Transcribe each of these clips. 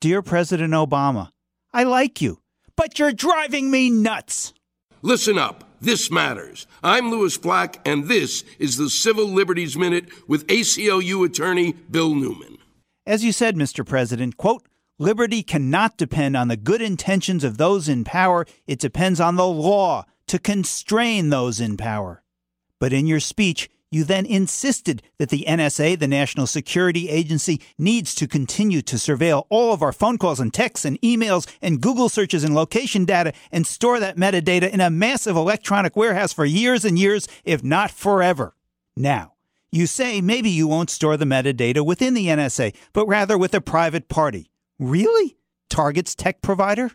Dear President Obama, I like you, but you're driving me nuts. Listen up. This matters. I'm Lewis Black, and this is the Civil Liberties Minute with ACLU attorney Bill Newman. As you said, Mr. President, quote, liberty cannot depend on the good intentions of those in power. It depends on the law to constrain those in power. But in your speech, you then insisted that the NSA, the National Security Agency, needs to continue to surveil all of our phone calls and texts and emails and Google searches and location data and store that metadata in a massive electronic warehouse for years and years, if not forever. Now, you say maybe you won't store the metadata within the NSA, but rather with a private party. Really? Target's tech provider?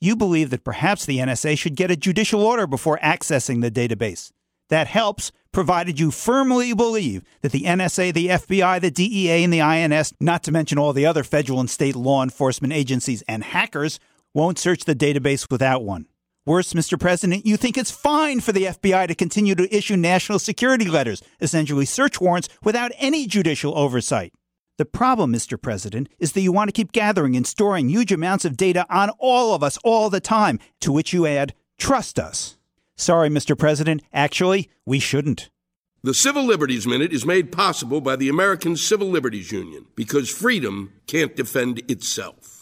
You believe that perhaps the NSA should get a judicial order before accessing the database. That helps, provided you firmly believe that the NSA, the FBI, the DEA, and the INS, not to mention all the other federal and state law enforcement agencies and hackers, won't search the database without one. Worse, Mr. President, you think it's fine for the FBI to continue to issue national security letters, essentially search warrants, without any judicial oversight. The problem, Mr. President, is that you want to keep gathering and storing huge amounts of data on all of us all the time, to which you add, trust us. Sorry, Mr. President. Actually, we shouldn't. The Civil Liberties Minute is made possible by the American Civil Liberties Union because freedom can't defend itself.